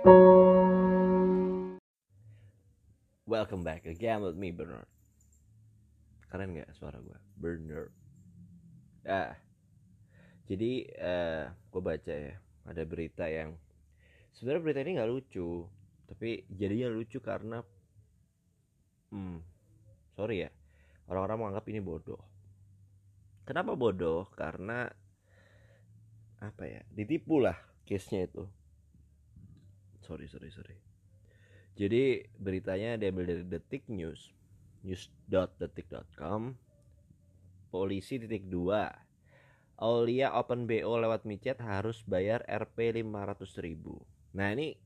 Welcome back again with me Bernard. Keren gak suara gue? Bernard. Ah, jadi uh, eh, gue baca ya ada berita yang sebenarnya berita ini nggak lucu, tapi jadinya lucu karena, hmm, sorry ya, orang-orang menganggap ini bodoh. Kenapa bodoh? Karena apa ya? Ditipu lah case-nya itu. Sorry, sorry, sorry. Jadi beritanya diambil dari detik news news.detik.com polisi titik dua. Aulia open BO lewat micet harus bayar RP 500 ribu. Nah ini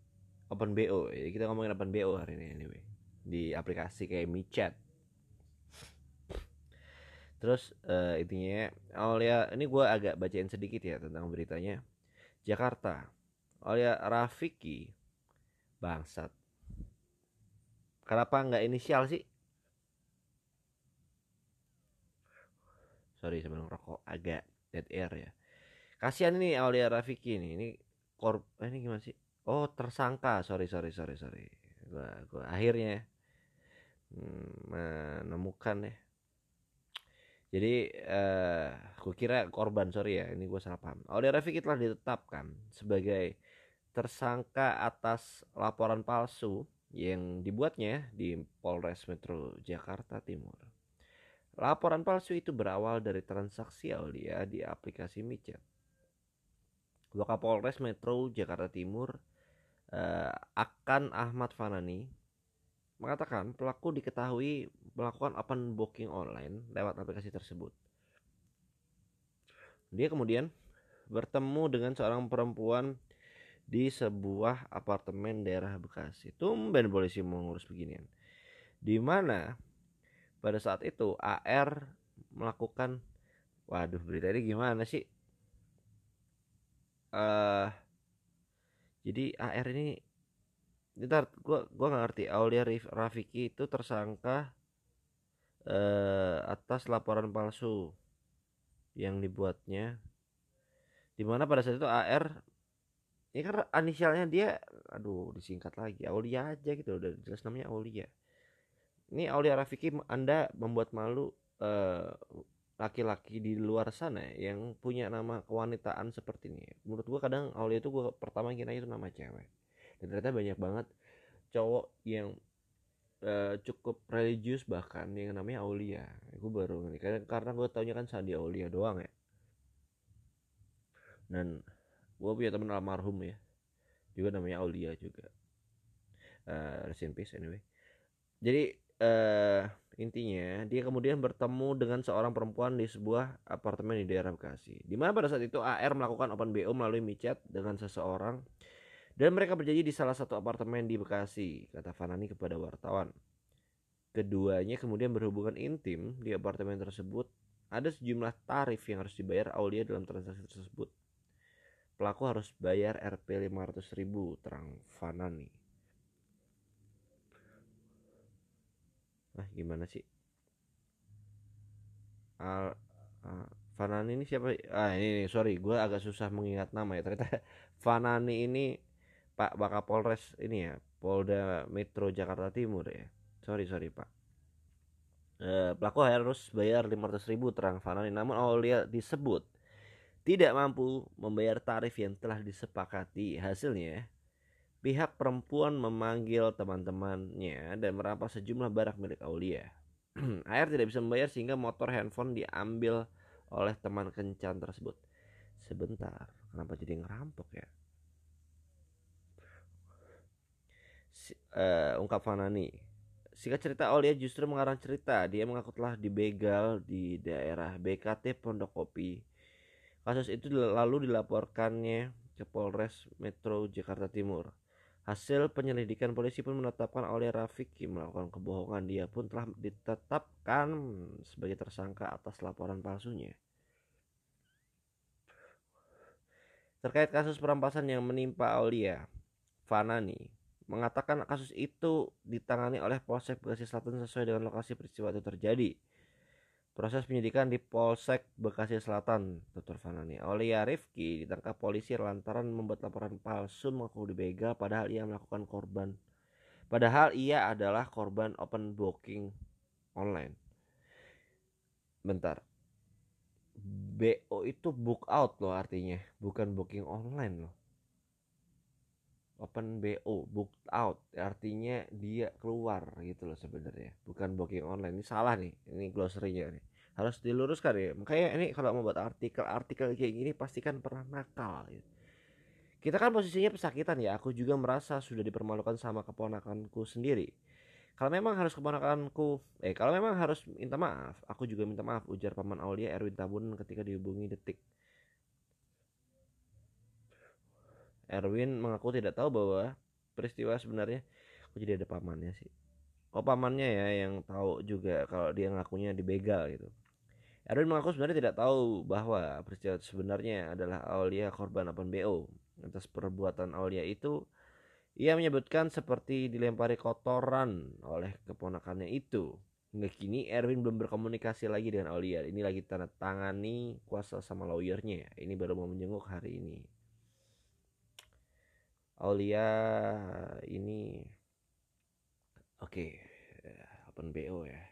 open BO kita ngomongin open BO hari ini anyway. Di aplikasi kayak micet. Terus uh, intinya Aulia ini gue agak bacain sedikit ya tentang beritanya. Jakarta. Aulia Rafiki bangsat Kenapa nggak inisial sih? Sorry sebelum rokok agak dead air ya. Kasihan ini Aulia Rafiki ini. Ini korp eh, ini gimana sih? Oh tersangka. Sorry sorry sorry sorry. Gua, gua akhirnya hmm, menemukan ya. Jadi eh, uh, kira korban sorry ya ini gue salah paham. Aulia Rafiki telah ditetapkan sebagai tersangka atas laporan palsu yang dibuatnya di Polres Metro Jakarta Timur. Laporan palsu itu berawal dari transaksi Aulia di aplikasi micet. Wakapolres Metro Jakarta Timur eh, akan Ahmad Fanani mengatakan pelaku diketahui melakukan open booking online lewat aplikasi tersebut. Dia kemudian bertemu dengan seorang perempuan di sebuah apartemen daerah Bekasi. Tumben polisi mau ngurus beginian. Di mana pada saat itu AR melakukan waduh berita ini gimana sih? Uh, jadi AR ini ntar gua gua nggak ngerti Aulia Rafiki itu tersangka uh, atas laporan palsu yang dibuatnya di mana pada saat itu AR ini kan inisialnya dia aduh disingkat lagi Aulia aja gitu udah jelas namanya Aulia. Ini Aulia Rafiki anda membuat malu uh, laki-laki di luar sana yang punya nama kewanitaan seperti ini. Menurut gua kadang Aulia itu gua pertama kira itu nama cewek. Dan ternyata banyak banget cowok yang uh, cukup religius bahkan yang namanya Aulia. Gue baru karena karena gue taunya kan Sandi Aulia doang ya. Dan gue punya temen almarhum ya. Juga namanya Aulia juga. Uh, rest peace anyway. Jadi uh, intinya dia kemudian bertemu dengan seorang perempuan di sebuah apartemen di daerah Bekasi. Di mana pada saat itu AR melakukan open BO melalui micet dengan seseorang. Dan mereka berjanji di salah satu apartemen di Bekasi kata Fanani kepada wartawan. Keduanya kemudian berhubungan intim di apartemen tersebut. Ada sejumlah tarif yang harus dibayar Aulia dalam transaksi tersebut pelaku harus bayar Rp 500 ribu terang Fanani nah gimana sih? Al uh, Fanani ini siapa? Ah ini, ini sorry gue agak susah mengingat nama ya ternyata Fanani ini Pak Bakapolres ini ya Polda Metro Jakarta Timur ya. Sorry sorry Pak. Uh, pelaku harus bayar 500 ribu terang Fanani namun awalnya disebut tidak mampu membayar tarif yang telah disepakati. Hasilnya, pihak perempuan memanggil teman-temannya dan merampas sejumlah barang milik Aulia. Air tidak bisa membayar sehingga motor handphone diambil oleh teman kencan tersebut. Sebentar, kenapa jadi ngerampok ya? Si, uh, ungkap Fanani. Singkat cerita Aulia justru mengarang cerita. Dia mengaku telah dibegal di daerah BKT Pondok Kopi Kasus itu lalu dilaporkannya ke Polres Metro Jakarta Timur. Hasil penyelidikan polisi pun menetapkan oleh Rafiki melakukan kebohongan. Dia pun telah ditetapkan sebagai tersangka atas laporan palsunya. Terkait kasus perampasan yang menimpa Aulia, Fanani mengatakan kasus itu ditangani oleh Polsek Bekasi Selatan sesuai dengan lokasi peristiwa itu terjadi. Proses penyidikan di Polsek Bekasi Selatan, Dr. Fanani. Aulia Rifki ditangkap polisi lantaran membuat laporan palsu mengaku dibegal padahal ia melakukan korban. Padahal ia adalah korban open booking online. Bentar. BO itu book out loh artinya, bukan booking online loh. Open BO, book out artinya dia keluar gitu loh sebenarnya, bukan booking online. Ini salah nih, ini glossary-nya nih. Harus diluruskan ya. Makanya ini kalau mau buat artikel-artikel kayak gini pastikan pernah nakal gitu. Kita kan posisinya pesakitan ya. Aku juga merasa sudah dipermalukan sama keponakanku sendiri. Kalau memang harus keponakanku, eh kalau memang harus minta maaf, aku juga minta maaf ujar paman Aulia Erwin Tabun ketika dihubungi Detik. Erwin mengaku tidak tahu bahwa peristiwa sebenarnya aku jadi ada pamannya sih. Oh pamannya ya yang tahu juga kalau dia ngakunya dibegal gitu. Erwin mengaku sebenarnya tidak tahu bahwa peristiwa sebenarnya adalah Aulia korban apa BO atas perbuatan Aulia itu ia menyebutkan seperti dilempari kotoran oleh keponakannya itu. Hingga kini Erwin belum berkomunikasi lagi dengan Aulia. Ini lagi tanda tangani kuasa sama lawyernya. Ini baru mau menjenguk hari ini Aulia ini oke okay. open BO ya.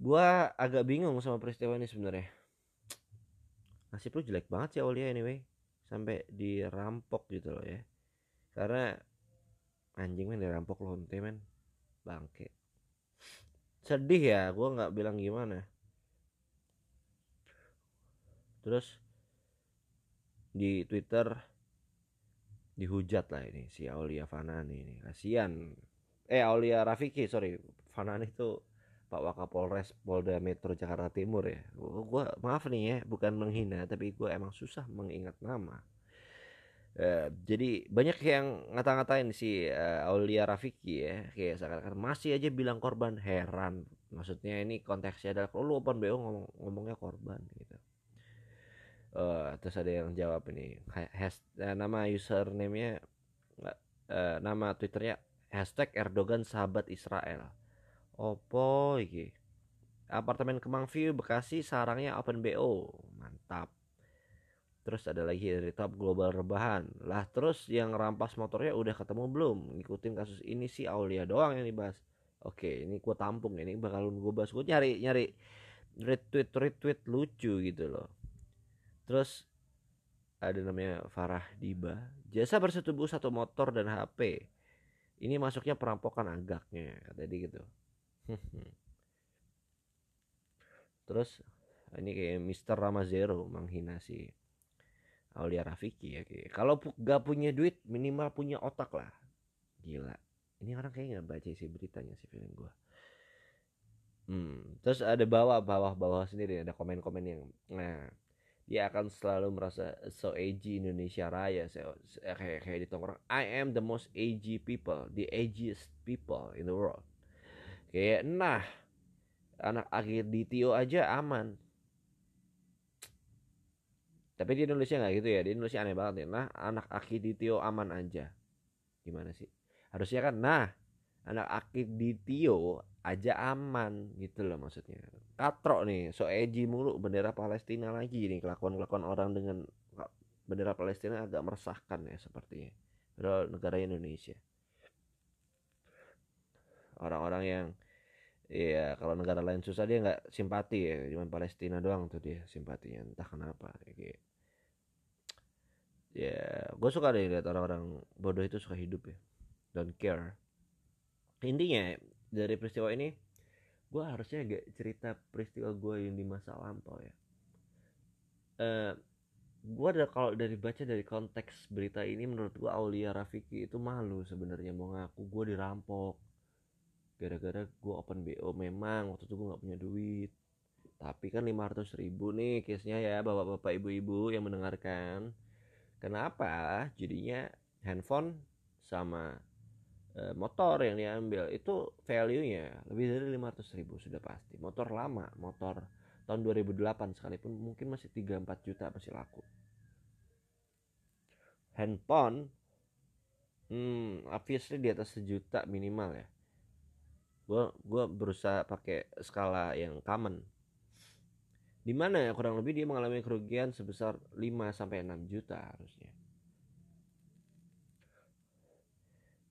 Gua agak bingung sama peristiwa ini sebenarnya. Nasib lu jelek banget sih Aulia anyway. Sampai dirampok gitu loh ya. Karena anjing men dirampok lonte men. Bangke. Sedih ya gua nggak bilang gimana. Terus di Twitter dihujat lah ini si Aulia Fanani ini. Kasihan eh Aulia Rafiki sorry. Fanani itu Pak Wakapolres Polda Metro Jakarta Timur ya. Gua maaf nih ya bukan menghina tapi gua emang susah mengingat nama. Uh, jadi banyak yang ngata-ngatain si uh, Aulia Rafiki ya kayak seakan-akan masih aja bilang korban heran. Maksudnya ini konteksnya adalah kalau lu open BO ngomong ngomongnya korban gitu uh, terus ada yang jawab ini has, uh, nama username-nya uh, nama twitternya hashtag Erdogan sahabat Israel. Opo iki. Apartemen Kemang View Bekasi sarangnya open BO mantap. Terus ada lagi dari top global rebahan. Lah terus yang rampas motornya udah ketemu belum? Ngikutin kasus ini sih Aulia doang yang dibahas. Oke ini gua tampung ini bakal gue bahas. Gue nyari nyari retweet retweet lucu gitu loh Terus ada namanya Farah Diba. Jasa bersetubuh satu motor dan HP. Ini masuknya perampokan agaknya tadi gitu. Terus ini kayak Mister Ramazero menghina si Aulia Rafiki ya kayak. Kalau gak punya duit minimal punya otak lah. Gila. Ini orang kayak nggak baca sih beritanya sih feeling gue. Hmm, terus ada bawah bawah bawah sendiri ada komen-komen yang nah dia akan selalu merasa so edgy Indonesia Raya so, kayak kayak di tongkrong. I am the most edgy people the edgiest people in the world. Kayak nah anak akhir di Tio aja aman. Tapi di Indonesia nggak gitu ya di Indonesia aneh banget ya. Nah anak akhir di Tio aman aja. Gimana sih? Harusnya kan nah anak di Tio aja aman gitu loh maksudnya katrok nih so edgy mulu bendera Palestina lagi nih kelakuan-kelakuan orang dengan bendera Palestina agak meresahkan ya sepertinya padahal negara Indonesia orang-orang yang Iya, kalau negara lain susah dia nggak simpati ya, cuma Palestina doang tuh dia simpatinya, entah kenapa. Kayak, ya, gue suka deh lihat orang-orang bodoh itu suka hidup ya, don't care. Intinya dari peristiwa ini gue harusnya agak cerita peristiwa gue yang di masa lampau ya. Uh, eh, gue ada kalau dari baca dari konteks berita ini menurut gue Aulia Rafiki itu malu sebenarnya mau ngaku gue dirampok. Gara-gara gue open BO memang waktu itu gue nggak punya duit. Tapi kan 500 ribu nih case-nya ya bapak-bapak ibu-ibu yang mendengarkan. Kenapa jadinya handphone sama motor yang diambil itu value-nya lebih dari 500 ribu sudah pasti. Motor lama motor tahun 2008 sekalipun mungkin masih 3-4 juta masih laku. Handphone hmm, obviously di atas sejuta minimal ya. Gua gua berusaha pakai skala yang common. Di mana ya kurang lebih dia mengalami kerugian sebesar 5 sampai 6 juta harusnya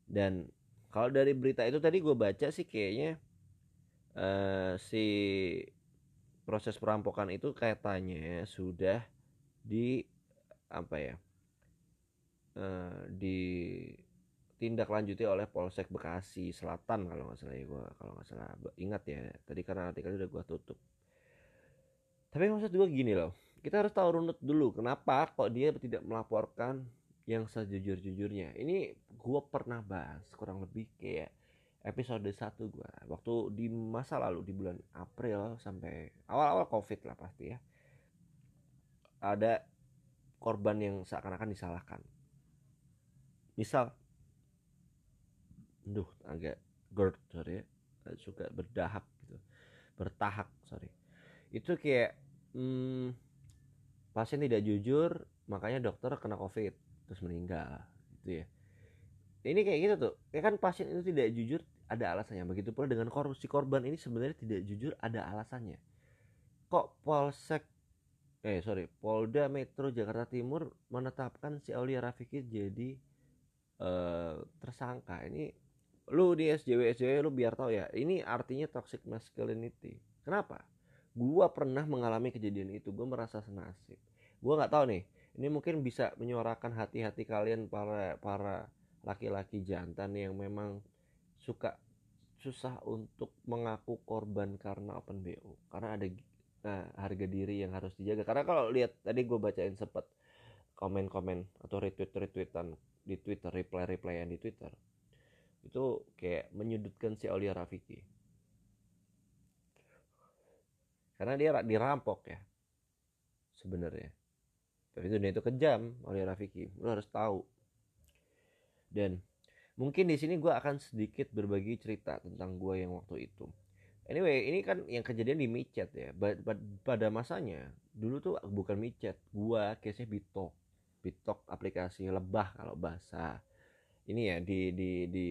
dan kalau dari berita itu tadi gue baca sih kayaknya uh, si proses perampokan itu katanya sudah di apa ya uh, ditindaklanjuti oleh Polsek Bekasi Selatan kalau nggak salah ya gue kalau nggak salah ingat ya tadi karena artikelnya udah gue tutup. Tapi maksud gue gini loh kita harus tahu runut dulu kenapa kok dia tidak melaporkan yang sejujur-jujurnya. Ini gue pernah bahas kurang lebih kayak episode 1 gue waktu di masa lalu di bulan April sampai awal-awal covid lah pasti ya. Ada korban yang seakan-akan disalahkan. Misal duh agak GERD sorry ya. Suka berdahak gitu. Bertahak sorry. Itu kayak hmm, pasien tidak jujur makanya dokter kena covid terus meninggal gitu ya. Ini kayak gitu tuh. Ya kan pasien itu tidak jujur ada alasannya. Begitu pula dengan kor si korban ini sebenarnya tidak jujur ada alasannya. Kok polsek eh sorry Polda Metro Jakarta Timur menetapkan si Aulia Rafiki jadi uh, tersangka? Ini lu di SJW SJW lu biar tahu ya ini artinya toxic masculinity. Kenapa? Gua pernah mengalami kejadian itu gua merasa senasib. Gua nggak tahu nih ini mungkin bisa menyuarakan hati-hati kalian para para laki-laki jantan yang memang suka susah untuk mengaku korban karena open BO karena ada nah, harga diri yang harus dijaga. Karena kalau lihat tadi gue bacain sempat komen-komen atau retweet retweetan di Twitter reply replyan di Twitter itu kayak menyudutkan si Aulia Rafiki. Karena dia dirampok ya sebenarnya tapi dunia itu kejam oleh Rafiki. Lo harus tahu. Dan mungkin di sini gue akan sedikit berbagi cerita tentang gue yang waktu itu. Anyway ini kan yang kejadian di micet ya. Pada masanya dulu tuh bukan micet. Gue case bitok. Bitok aplikasi lebah kalau bahasa. Ini ya di di di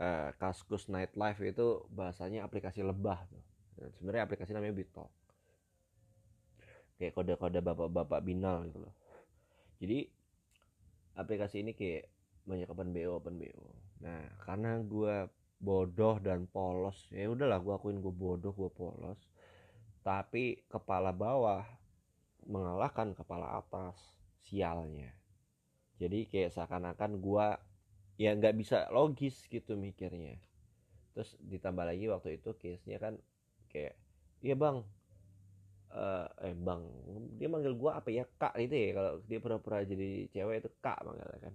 uh, kaskus nightlife itu bahasanya aplikasi lebah tuh. Sebenarnya aplikasi namanya bitok kayak kode-kode bapak-bapak binal gitu loh. Jadi aplikasi ini kayak banyak open BO open BO nah karena gue bodoh dan polos ya udahlah gue akuin gue bodoh gue polos tapi kepala bawah mengalahkan kepala atas sialnya. Jadi kayak seakan-akan gue ya nggak bisa logis gitu mikirnya. Terus ditambah lagi waktu itu case nya kan kayak iya bang uh, eh bang dia manggil gua apa ya? Kak itu ya kalau dia pura-pura jadi cewek itu kak manggilnya kan.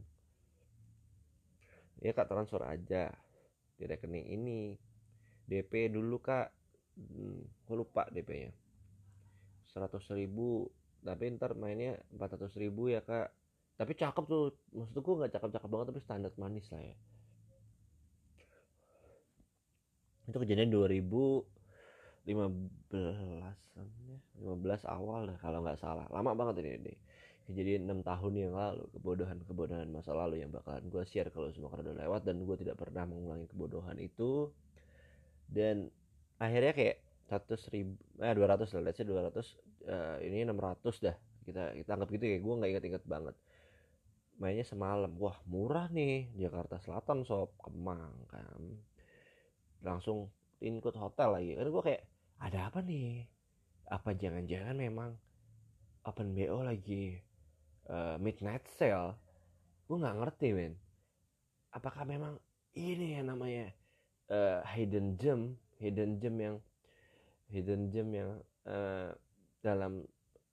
Ya kak transfer aja. Di rekening ini. DP dulu kak. Hmm, gue lupa DP nya seratus ribu. Tapi ntar mainnya empat ratus ribu ya kak. Tapi cakep tuh. Maksud gue nggak cakep-cakep banget tapi standar manis lah ya. Itu kejadian 2000 15 lima 15 awal dah kalau nggak salah. Lama banget ini, ini. Kejadian enam tahun yang lalu kebodohan-kebodohan masa lalu yang bakalan gue share kalau semua karena udah lewat dan gue tidak pernah mengulangi kebodohan itu. Dan akhirnya kayak satu ribu eh dua ratus lah let's say dua ratus uh, ini enam ratus dah. Kita kita anggap gitu ya gue nggak inget-inget banget. Mainnya semalam. Wah murah nih Jakarta Selatan sob. Kemang kan. Langsung include hotel lagi. Kan gue kayak ada apa nih? Apa jangan-jangan memang open BO lagi uh, midnight sale? Gue nggak ngerti men apakah memang ini yang namanya uh, hidden gem hidden gem yang hidden gem yang uh, dalam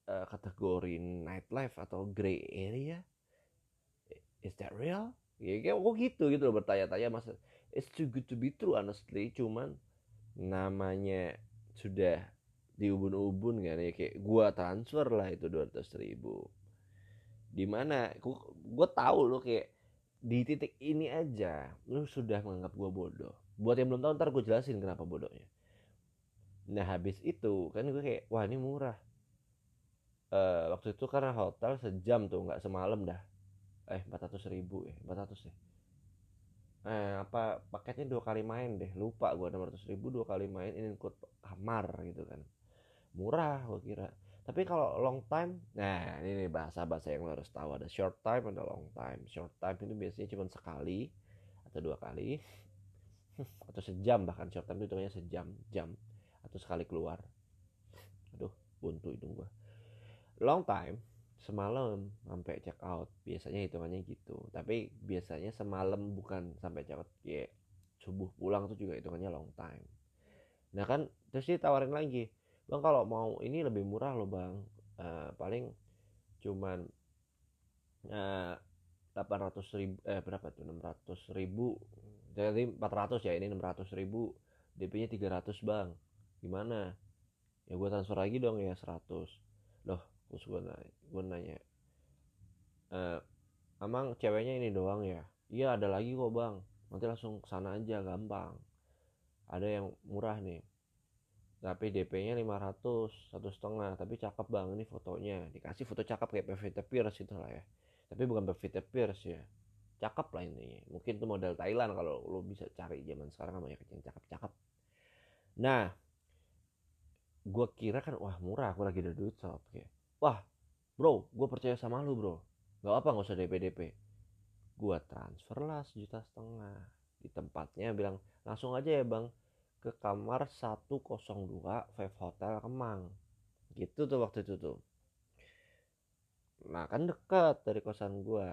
uh, kategori nightlife atau gray area? Is that real? Ya kayak kok gitu gitu loh bertanya-tanya. Masa it's too good to be true honestly. Cuman namanya sudah di ubun-ubun kan ya kayak gua transfer lah itu dua ratus ribu. Di mana gua, gua tahu lo kayak di titik ini aja lu sudah menganggap gua bodoh. Buat yang belum tahu ntar gue jelasin kenapa bodohnya. Nah habis itu kan gue kayak wah ini murah. Uh, waktu itu karena hotel sejam tuh nggak semalam dah. Eh empat ratus ribu ya empat ratus ya eh apa paketnya dua kali main deh. Lupa gue enam ratus ribu dua kali main ini ikut kamar gitu kan. Murah gue kira. Tapi kalau long time nah ini bahasa bahasa yang lo harus tahu. Ada short time ada long time. Short time itu biasanya cuma sekali atau dua kali atau sejam. Bahkan short time itu hanya sejam jam atau sekali keluar. Aduh buntu hidung gua. Long time semalam sampai check out biasanya hitungannya gitu. Tapi biasanya semalam bukan sampai check out ya subuh pulang tuh juga hitungannya long time. Nah kan terus dia tawarin lagi bang kalau mau ini lebih murah loh bang. Uh, paling cuman uh, eh, 800 ribu eh berapa tuh? 600 ribu. Jadi 400 ya ini 600 ribu. DP nya 300 bang. Gimana? Ya gue transfer lagi dong ya 100 loh terus gue nanya, gue nanya e, emang ceweknya ini doang ya? Iya ada lagi kok bang. Nanti langsung sana aja gampang. Ada yang murah nih. Tapi DP nya 500 satu setengah. Tapi cakep bang. Ini fotonya. Dikasih foto cakep kayak Pevita Pierce itu lah ya. Tapi bukan Pevita Pierce ya. Cakep lah ini. Mungkin itu model Thailand kalau lo bisa cari zaman sekarang namanya yang cakep-cakep nah gue kira kan wah murah. Aku lagi ada duit sob. Kayak wah bro gue percaya sama lu bro. Nggak apa nggak usah DP DP gue transfer lah sejuta setengah. Di tempatnya bilang langsung aja ya bang ke kamar 102 Five Hotel Kemang. Gitu tuh waktu itu tuh. Nah kan deket dari kosan gue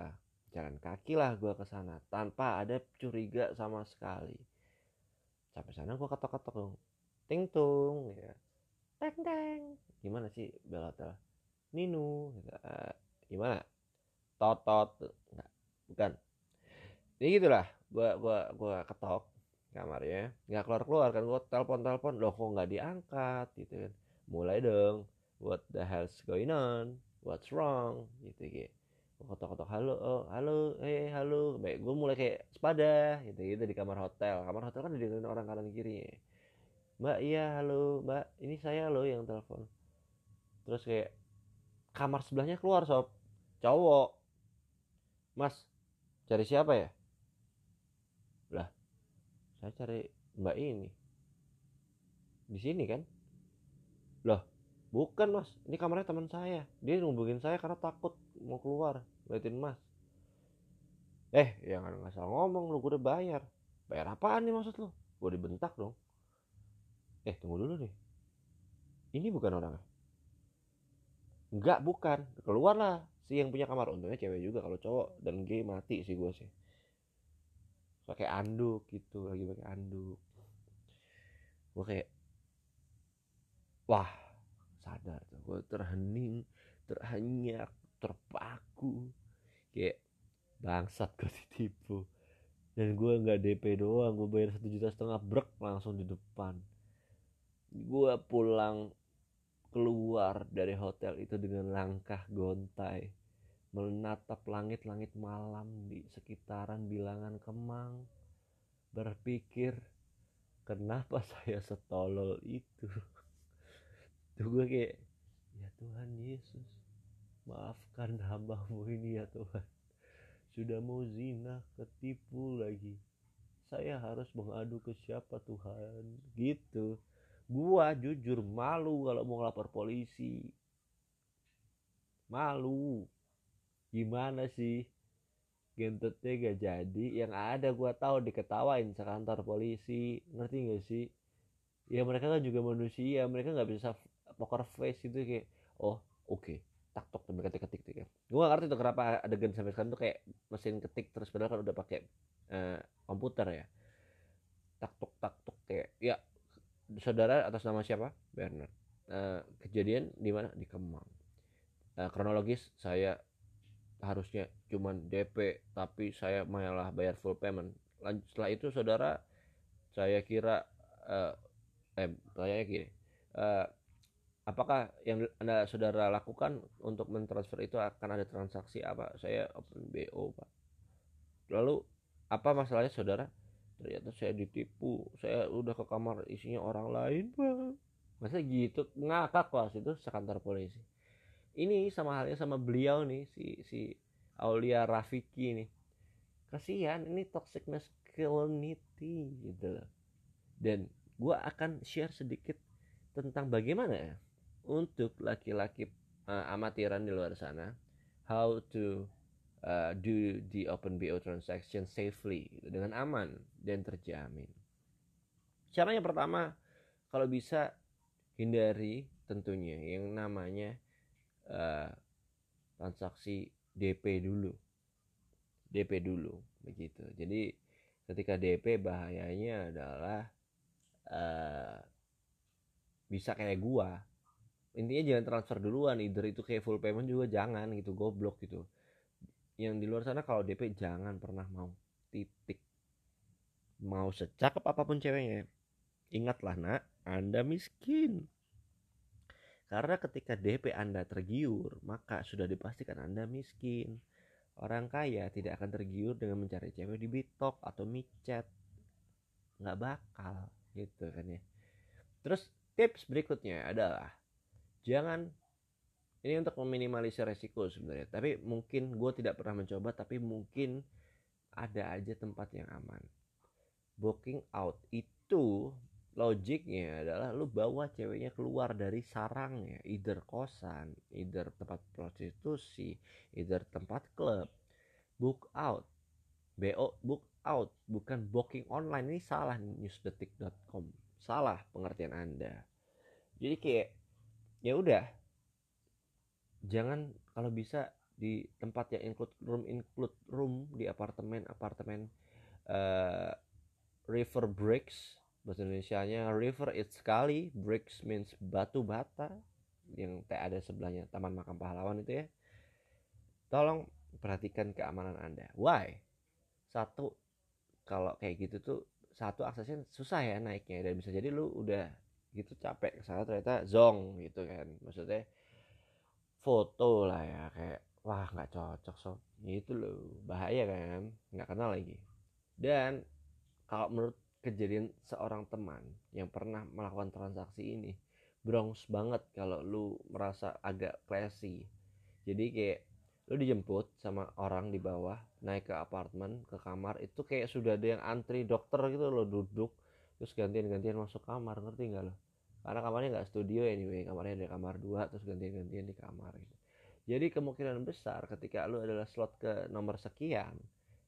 jalan kaki lah gue ke sana tanpa ada curiga sama sekali. Sampai sana gue ketok-ketok dong. Ting tung ya. Teng teng gimana sih bel hotel Ninu. Uh, gimana? Totot enggak bukan. Ini gitulah gua gua gua ketok kamarnya. Nggak keluar keluar kan gua telepon loh kok nggak diangkat? Gitu kan. Mulai dong. What the hell's going on? What's wrong? Gitu gitu gua ketok halo oh, halo eh hey, halo. Baik gua mulai kayak sepada gitu gitu di kamar hotel. Kamar hotel kan didengerin orang kanan kiri. Mbak iya halo mbak. Ini saya lo yang telepon. Terus kayak kamar sebelahnya keluar sob. Cowok. Mas cari siapa ya? Lah saya cari mbak ini. Di sini kan? Loh bukan mas. Ini kamarnya teman saya. Dia ngubungin saya karena takut mau keluar. Liatin mas. Eh yang nggak salah ngomong lu gue udah bayar. Bayar apaan nih maksud lu? Gue dibentak dong. Eh tunggu dulu nih. Ini bukan orangnya Enggak, bukan. Keluarlah si yang punya kamar. Untungnya cewek juga kalau cowok dan gay mati sih gue sih. Pakai anduk gitu, lagi pakai anduk. Gue kayak wah, sadar tuh. Gue terhening, terhenyak, terpaku. Kayak bangsat gue ditipu. Dan gue nggak DP doang, gue bayar satu juta setengah brek langsung di depan. Gue pulang keluar dari hotel itu dengan langkah gontai menatap langit-langit malam di sekitaran bilangan Kemang berpikir kenapa saya setolol itu? Tuh gue kayak ya Tuhan Yesus maafkan hambamu ini ya Tuhan. Sudah mau zina ketipu lagi. Saya harus mengadu ke siapa Tuhan? Gitu gua jujur malu kalau mau ngelapor polisi. Malu. Gimana sih? Gentutnya gak jadi. Yang ada gua tahu diketawain sekantor polisi. Ngerti gak sih? Ya mereka kan juga manusia. Mereka nggak bisa poker face itu kayak oh oke okay. tak tok. Mereka ketik ketik ya gue gak ngerti tuh kenapa adegan sampai sekarang tuh kayak mesin ketik terus padahal kan udah pakai uh, komputer ya. Tak tok tak tok kayak ya saudara atas nama siapa? Bernard. Uh, kejadian di mana? Di Kemang. Uh, kronologis saya harusnya cuman DP tapi saya malah bayar full payment. Lanjut, setelah itu saudara saya kira uh, eh saya gini uh, apakah yang anda saudara lakukan untuk mentransfer itu akan ada transaksi apa? Saya open BO pak. Lalu apa masalahnya saudara ternyata saya ditipu. Saya udah ke kamar isinya orang lain bang masa gitu ngakak pas itu sekantor polisi. Ini sama halnya sama beliau nih si si Aulia Rafiki nih kasihan ini toxic masculinity gitu loh. Dan gue akan share sedikit tentang bagaimana untuk laki-laki uh, amatiran di luar sana how to uh, do the open BO transaction safely gitu, dengan aman dan terjamin. Cara yang pertama kalau bisa hindari tentunya yang namanya uh, transaksi DP dulu. DP dulu begitu. Jadi ketika DP bahayanya adalah uh, bisa kayak gua intinya jangan transfer duluan either itu kayak full payment juga jangan gitu goblok gitu yang di luar sana kalau DP jangan pernah mau titik mau secakep apa pun ceweknya ingatlah nak anda miskin karena ketika DP Anda tergiur, maka sudah dipastikan Anda miskin. Orang kaya tidak akan tergiur dengan mencari cewek di bitok atau micet. Nggak bakal gitu kan ya. Terus tips berikutnya adalah jangan ini untuk meminimalisir resiko sebenarnya. Tapi mungkin gue tidak pernah mencoba tapi mungkin ada aja tempat yang aman. Booking out itu logiknya adalah lu bawa ceweknya keluar dari sarangnya. Either kosan either tempat prostitusi either tempat klub. Book out. Bo book out. Bukan booking online. Ini salah newsdetik.com salah pengertian anda. Jadi kayak ya udah jangan kalau bisa di tempat yang include room include room di apartemen apartemen uh, river bricks bahasa Indonesia nya river it sekali bricks means batu bata yang tak ada sebelahnya taman makam pahlawan itu ya. Tolong perhatikan keamanan anda. Why? Satu kalau kayak gitu tuh satu aksesnya susah ya naiknya dan bisa jadi lu udah gitu capek ke sana ternyata zong gitu kan maksudnya foto lah ya kayak wah nggak cocok sob. Itu loh bahaya kan nggak kenal lagi. Dan kalau menurut kejadian seorang teman yang pernah melakukan transaksi ini brongs banget kalau lu merasa agak classy. Jadi kayak lu dijemput sama orang di bawah naik ke apartemen ke kamar itu kayak sudah ada yang antri dokter gitu lo duduk terus gantian-gantian masuk kamar ngerti nggak lo karena kamarnya nggak studio anyway kamarnya ada kamar dua terus gantian-gantian di kamar gitu. Jadi kemungkinan besar ketika lu adalah slot ke nomor sekian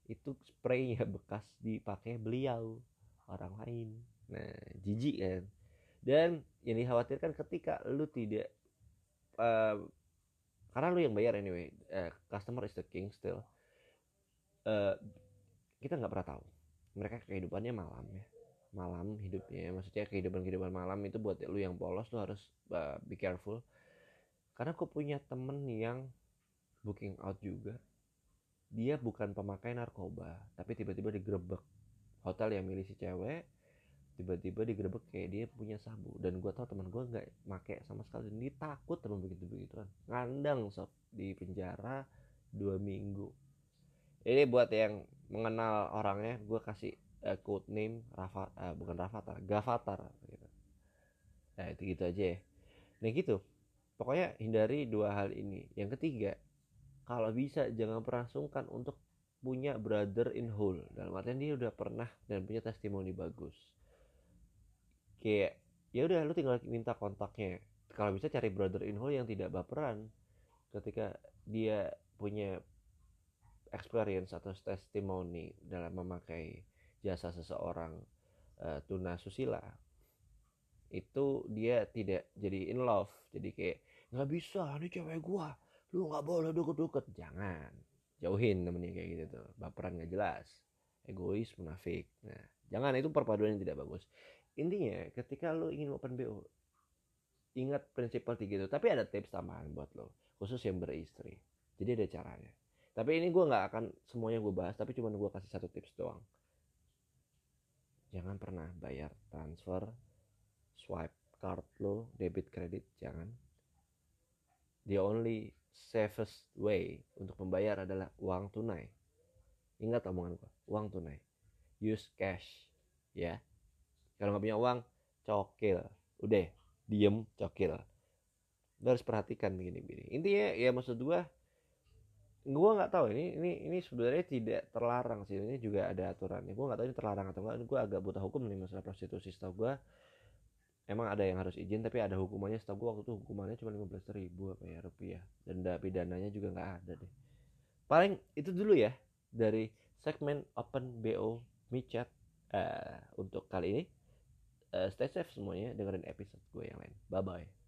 itu spraynya bekas dipakai beliau orang lain. Nah jijik kan? Dan yang dikhawatirkan ketika lu tidak uh, karena lu yang bayar anyway uh, customer is the king still uh, kita nggak pernah tahu. Mereka kehidupannya malam ya malam hidupnya maksudnya kehidupan kehidupan malam itu buat lu yang polos lu harus uh, be careful. Karena aku punya temen yang booking out juga dia bukan pemakai narkoba tapi tiba-tiba digerebek hotel yang milih si cewek tiba-tiba digerebek kayak dia punya sabu. Dan gue tau teman gue nggak make sama sekali dia takut teman begitu begituan ngandang sob di penjara dua minggu. Ini buat yang mengenal orangnya gue kasih uh, code name Rafa uh, bukan Rafathar Gavatar gitu. nah itu gitu aja ya. Nah gitu. Pokoknya hindari dua hal ini. Yang ketiga kalau bisa jangan pernah sungkan untuk punya brother in whole. Dalam artian dia udah pernah dan punya testimoni bagus. Kayak ya udah lu tinggal minta kontaknya. Kalau bisa cari brother in whole yang tidak baperan. Ketika dia punya experience atau testimoni dalam memakai jasa seseorang uh, tuna susila itu dia tidak jadi in love. Jadi kayak nggak bisa ini cewek gua. Lu nggak boleh deket-deket. Jangan. Jauhin temennya kayak gitu tuh. Baperan nggak jelas. Egois munafik. Nah jangan. Itu perpaduan yang tidak bagus. Intinya ketika lu ingin open bo ingat prinsip tiga itu. Tapi ada tips tambahan buat lo khusus yang beristri. Jadi ada caranya. Tapi ini gue nggak akan semuanya gue bahas tapi cuma gue kasih satu tips doang jangan pernah bayar transfer swipe card lo debit kredit jangan. The only safest way untuk membayar adalah uang tunai. Ingat omongan gua uang tunai. Use cash ya. Kalau nggak punya uang cokil. Udah diem cokil. Lo harus perhatikan begini begini intinya ya maksud gua gue nggak tahu ini ini ini sebenarnya tidak terlarang sih ini juga ada aturannya gue nggak tahu ini terlarang atau enggak gue agak buta hukum nih masalah prostitusi. Setahu gue emang ada yang harus izin tapi ada hukumannya. Setahu gue waktu itu hukumannya cuma lima belas ribu apa ya rupiah. Denda pidananya juga nggak ada deh. Paling itu dulu ya dari segmen open bo michat uh, untuk kali ini. Uh, stay safe semuanya dengerin episode gue yang lain. Bye bye